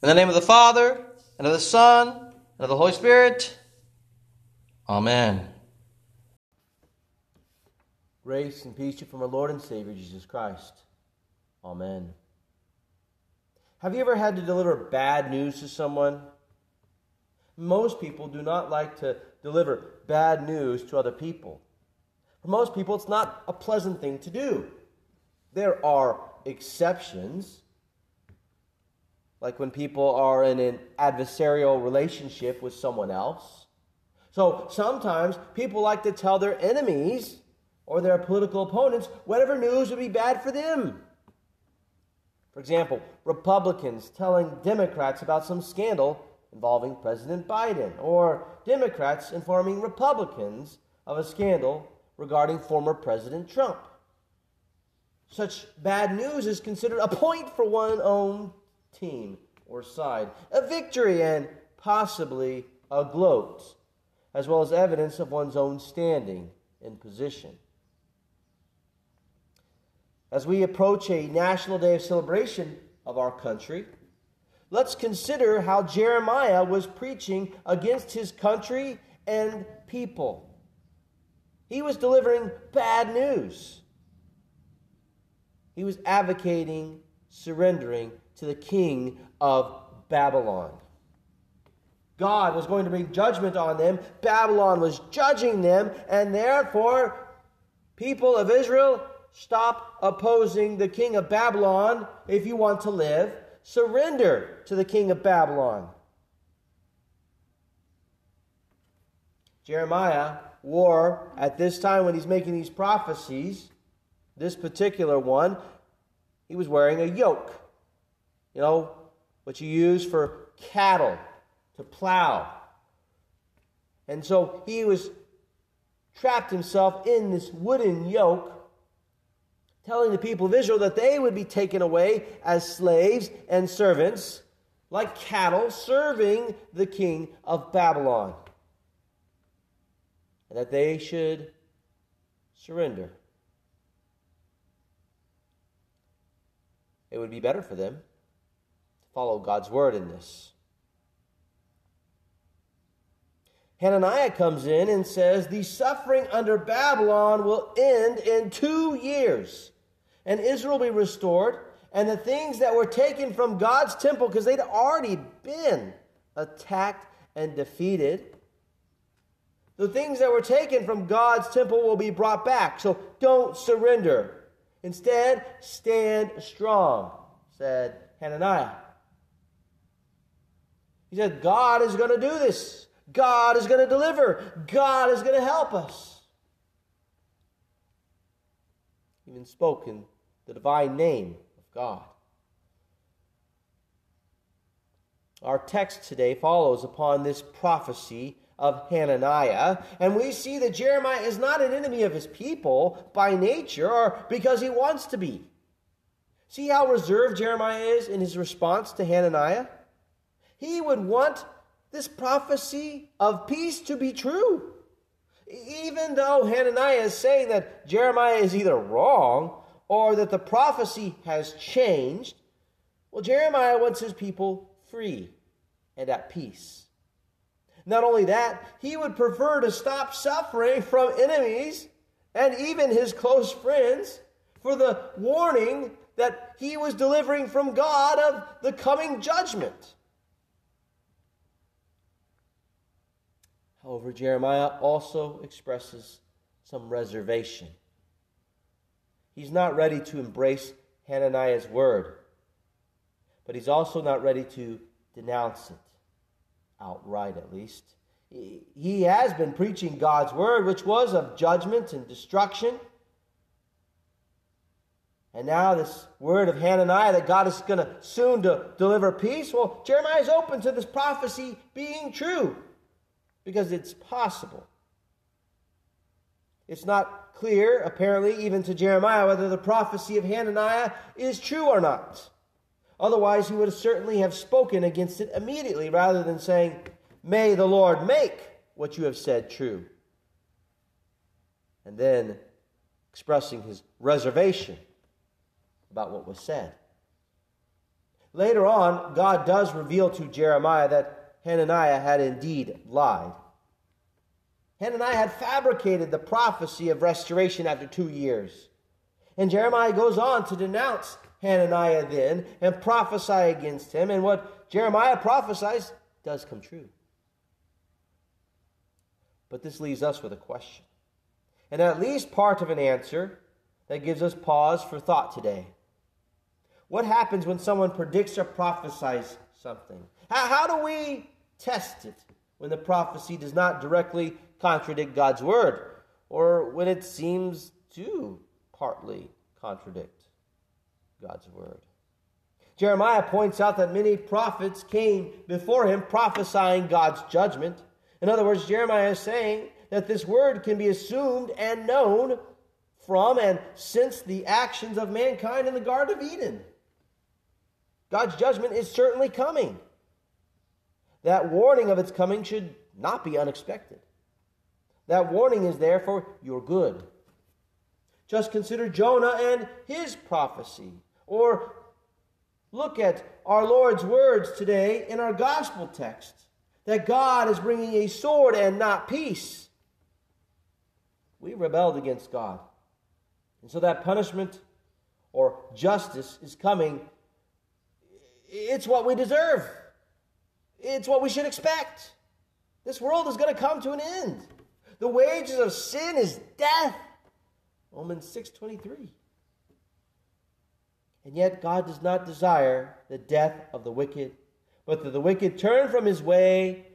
In the name of the Father, and of the Son, and of the Holy Spirit. Amen. Grace and peace to you from our Lord and Savior Jesus Christ. Amen. Have you ever had to deliver bad news to someone? Most people do not like to deliver bad news to other people. For most people, it's not a pleasant thing to do. There are exceptions, like when people are in an adversarial relationship with someone else. So sometimes people like to tell their enemies or their political opponents whatever news would be bad for them. For example, Republicans telling Democrats about some scandal involving President Biden, or Democrats informing Republicans of a scandal regarding former President Trump. Such bad news is considered a point for one's own team or side, a victory, and possibly a gloat, as well as evidence of one's own standing and position. As we approach a national day of celebration of our country, let's consider how Jeremiah was preaching against his country and people. He was delivering bad news. He was advocating surrendering to the king of Babylon. God was going to bring judgment on them. Babylon was judging them, and therefore, people of Israel, stop opposing the king of Babylon if you want to live. Surrender to the king of Babylon. Jeremiah wore, at this time when he's making these prophecies, this particular one, he was wearing a yoke. You know, what you use for cattle to plow. And so he was trapped himself in this wooden yoke, telling the people of Israel that they would be taken away as slaves and servants, like cattle, serving the king of Babylon. And that they should surrender. It would be better for them follow God's word in this. Hananiah comes in and says, The suffering under Babylon will end in two years, and Israel will be restored, and the things that were taken from God's temple, because they'd already been attacked and defeated, the things that were taken from God's temple will be brought back. So don't surrender. Instead, stand strong, said Hananiah. He said, God is going to do this. God is going to deliver. God is going to help us. Even spoken the divine name of God. Our text today follows upon this prophecy of Hananiah, and we see that Jeremiah is not an enemy of his people by nature or because he wants to be. See how reserved Jeremiah is in his response to Hananiah? He would want this prophecy of peace to be true. Even though Hananiah is saying that Jeremiah is either wrong or that the prophecy has changed, well, Jeremiah wants his people free and at peace. Not only that, he would prefer to stop suffering from enemies and even his close friends for the warning that he was delivering from God of the coming judgment. However, Jeremiah also expresses some reservation. He's not ready to embrace Hananiah's word, but he's also not ready to denounce it outright at least. He has been preaching God's word, which was of judgment and destruction. And now this word of Hananiah that God is going to soon to deliver peace. Well, Jeremiah is open to this prophecy being true because it's possible. It's not clear, apparently, even to Jeremiah, whether the prophecy of Hananiah is true or not. Otherwise, he would certainly have spoken against it immediately rather than saying, May the Lord make what you have said true. And then expressing his reservation about what was said. Later on, God does reveal to Jeremiah that Hananiah had indeed lied. Hananiah had fabricated the prophecy of restoration after two years. And Jeremiah goes on to denounce Hananiah then and prophesy against him. And what Jeremiah prophesies does come true. But this leaves us with a question, and at least part of an answer that gives us pause for thought today. What happens when someone predicts or prophesies something? How, how do we test it when the prophecy does not directly contradict God's word, or when it seems to partly contradict God's word? Jeremiah points out that many prophets came before him prophesying God's judgment. In other words, Jeremiah is saying that this word can be assumed and known from and since the actions of mankind in the Garden of Eden. God's judgment is certainly coming. That warning of its coming should not be unexpected. That warning is there for your good. Just consider Jonah and his prophecy, or look at our Lord's words today in our gospel text that God is bringing a sword and not peace. We rebelled against God. And so that punishment or justice is coming. It's what we deserve. It's what we should expect. This world is going to come to an end. The wages of sin is death. Romans 6:23. And yet God does not desire the death of the wicked, but that the wicked turn from his way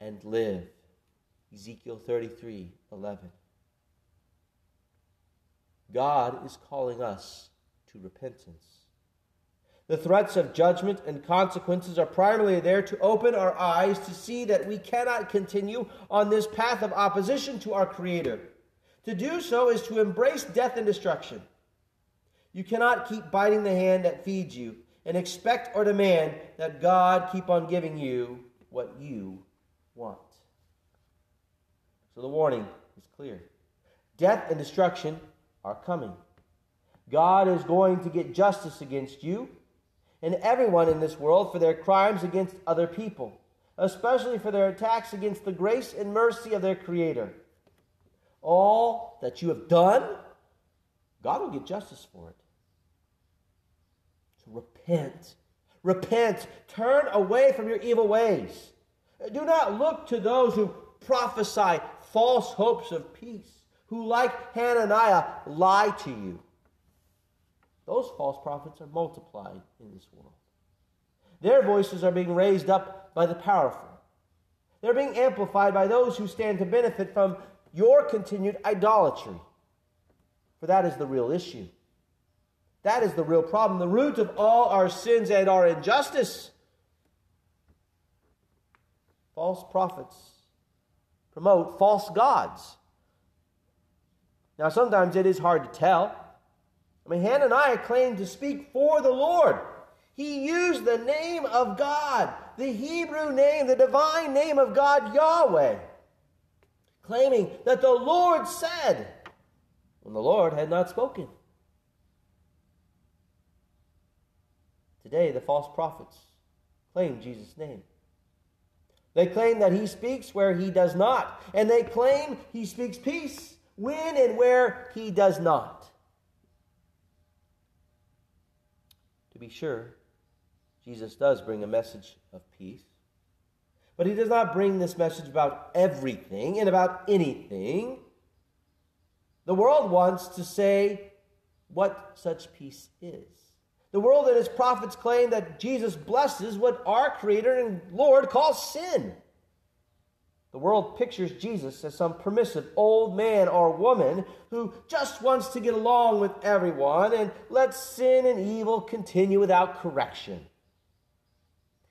and live. Ezekiel 33 11. God is calling us to repentance. The threats of judgment and consequences are primarily there to open our eyes to see that we cannot continue on this path of opposition to our Creator. To do so is to embrace death and destruction. You cannot keep biting the hand that feeds you and expect or demand that God keep on giving you what you want. So the warning is clear death and destruction are coming. God is going to get justice against you and everyone in this world for their crimes against other people, especially for their attacks against the grace and mercy of their Creator. All that you have done, God will get justice for it. So repent. Repent. Turn away from your evil ways. Do not look to those who prophesy false hopes of peace, who, like Hananiah, lie to you. Those false prophets are multiplied in this world. Their voices are being raised up by the powerful. They're being amplified by those who stand to benefit from your continued idolatry. For that is the real issue. That is the real problem, the root of all our sins and our injustice. False prophets promote false gods. Now, sometimes it is hard to tell. I mean, Hananiah claimed to speak for the Lord. He used the name of God, the Hebrew name, the divine name of God, Yahweh, claiming that the Lord said when the Lord had not spoken. Today, the false prophets claim Jesus' name. They claim that he speaks where he does not, and they claim he speaks peace when and where he does not. Be sure, Jesus does bring a message of peace, but he does not bring this message about everything and about anything. The world wants to say what such peace is. The world and its prophets claim that Jesus blesses what our Creator and Lord calls sin. The world pictures Jesus as some permissive old man or woman who just wants to get along with everyone and lets sin and evil continue without correction.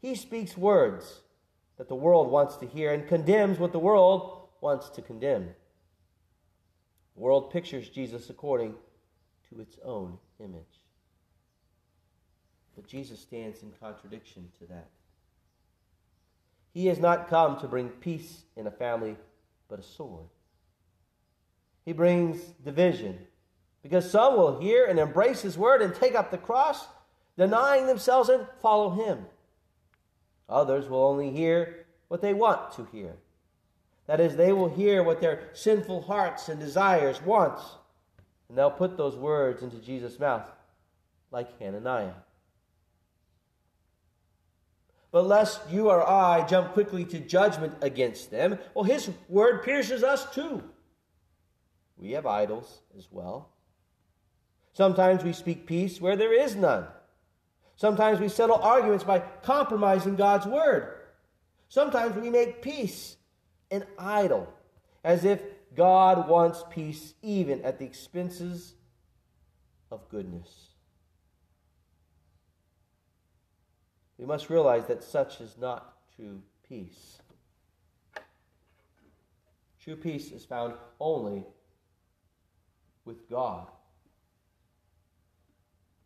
He speaks words that the world wants to hear and condemns what the world wants to condemn. The world pictures Jesus according to its own image. But Jesus stands in contradiction to that. He has not come to bring peace in a family, but a sword. He brings division because some will hear and embrace his word and take up the cross, denying themselves and follow him. Others will only hear what they want to hear. That is, they will hear what their sinful hearts and desires want, and they'll put those words into Jesus' mouth, like Hananiah. But lest you or I jump quickly to judgment against them, well, his word pierces us too. We have idols as well. Sometimes we speak peace where there is none. Sometimes we settle arguments by compromising God's word. Sometimes we make peace an idol, as if God wants peace even at the expenses of goodness. We must realize that such is not true peace. True peace is found only with God.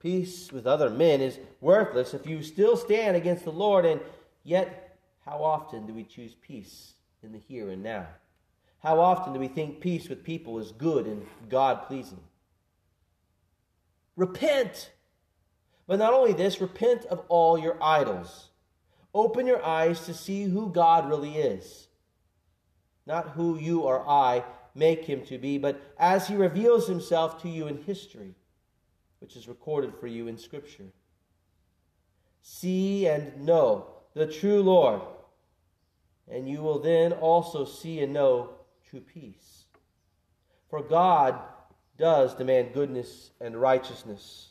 Peace with other men is worthless if you still stand against the Lord, and yet, how often do we choose peace in the here and now? How often do we think peace with people is good and God pleasing? Repent! But not only this, repent of all your idols. Open your eyes to see who God really is. Not who you or I make him to be, but as he reveals himself to you in history which is recorded for you in Scripture. See and know the true Lord, and you will then also see and know true peace. For God does demand goodness and righteousness.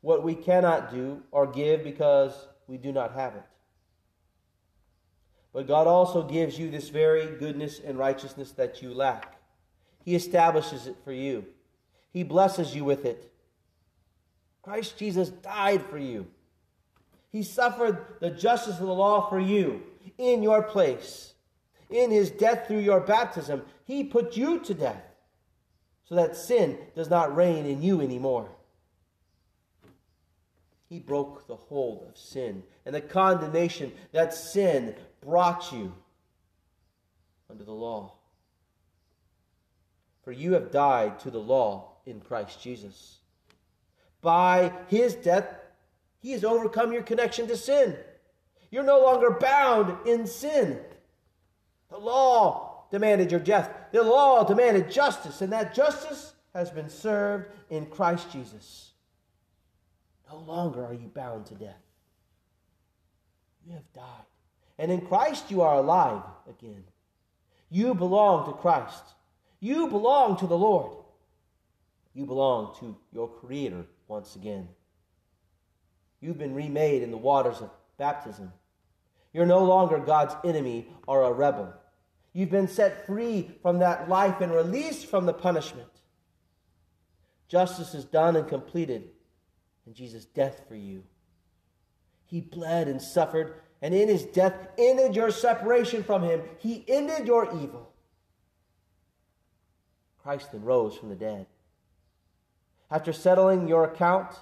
What we cannot do or give because we do not have it. But God also gives you this very goodness and righteousness that you lack. He establishes it for you. He blesses you with it. Christ Jesus died for you. He suffered the justice of the law for you in your place. In his death through your baptism, he put you to death so that sin does not reign in you anymore. He broke the hold of sin and the condemnation that sin brought you under the law. For you have died to the law in Christ Jesus. By his death, he has overcome your connection to sin. You're no longer bound in sin. The law demanded your death. The law demanded justice, and that justice has been served in Christ Jesus. No longer are you bound to death. You have died. And in Christ you are alive again. You belong to Christ. You belong to the Lord. You belong to your Creator once again. You've been remade in the waters of baptism. You're no longer God's enemy or a rebel. You've been set free from that life and released from the punishment. Justice is done and completed in Jesus' death for you. He bled and suffered, and in his death ended your separation from him. He ended your evil. Christ then rose from the dead after settling your account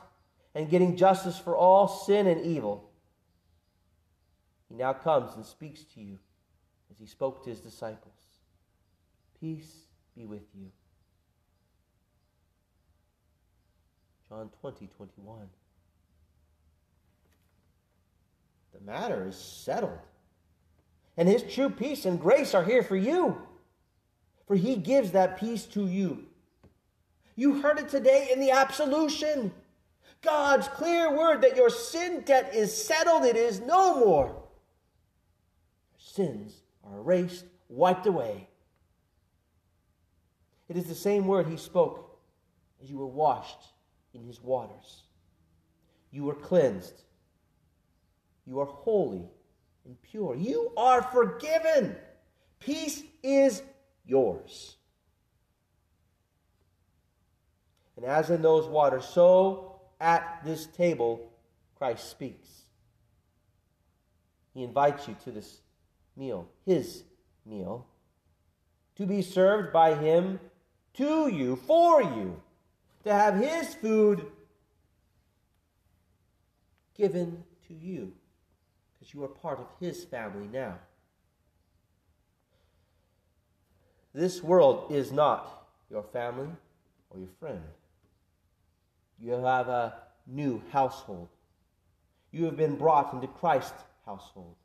and getting justice for all sin and evil, he now comes and speaks to you as he spoke to his disciples Peace be with you. John 20, 21. The matter is settled. And his true peace and grace are here for you. For he gives that peace to you you heard it today in the absolution. God's clear word that your sin debt is settled, it is no more. Your sins are erased, wiped away. It is the same word he spoke as you were washed in his waters. You are cleansed. You are holy and pure. You are forgiven. Peace is yours. And as in those waters, so at this table Christ speaks. He invites you to this meal, his meal, to be served by him to you, for you, to have his food given to you, because you are part of his family now. This world is not your family or your friend. You have a new household. You have been brought into Christ's household.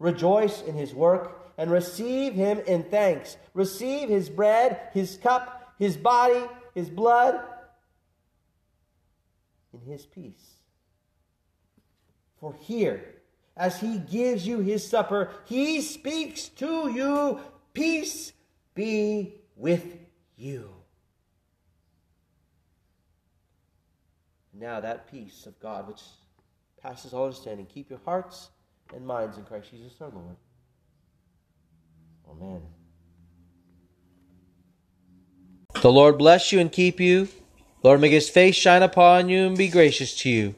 Rejoice in his work and receive him in thanks. Receive his bread, his cup, his body, his blood in his peace. For here, as he gives you his supper, he speaks to you, Peace be with you. Now, that peace of God, which passes all understanding, keep your hearts and minds in Christ Jesus our Lord. Amen. The Lord bless you and keep you. The Lord, make his face shine upon you and be gracious to you.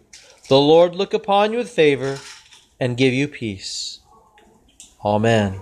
The Lord look upon you with favor and give you peace. Amen.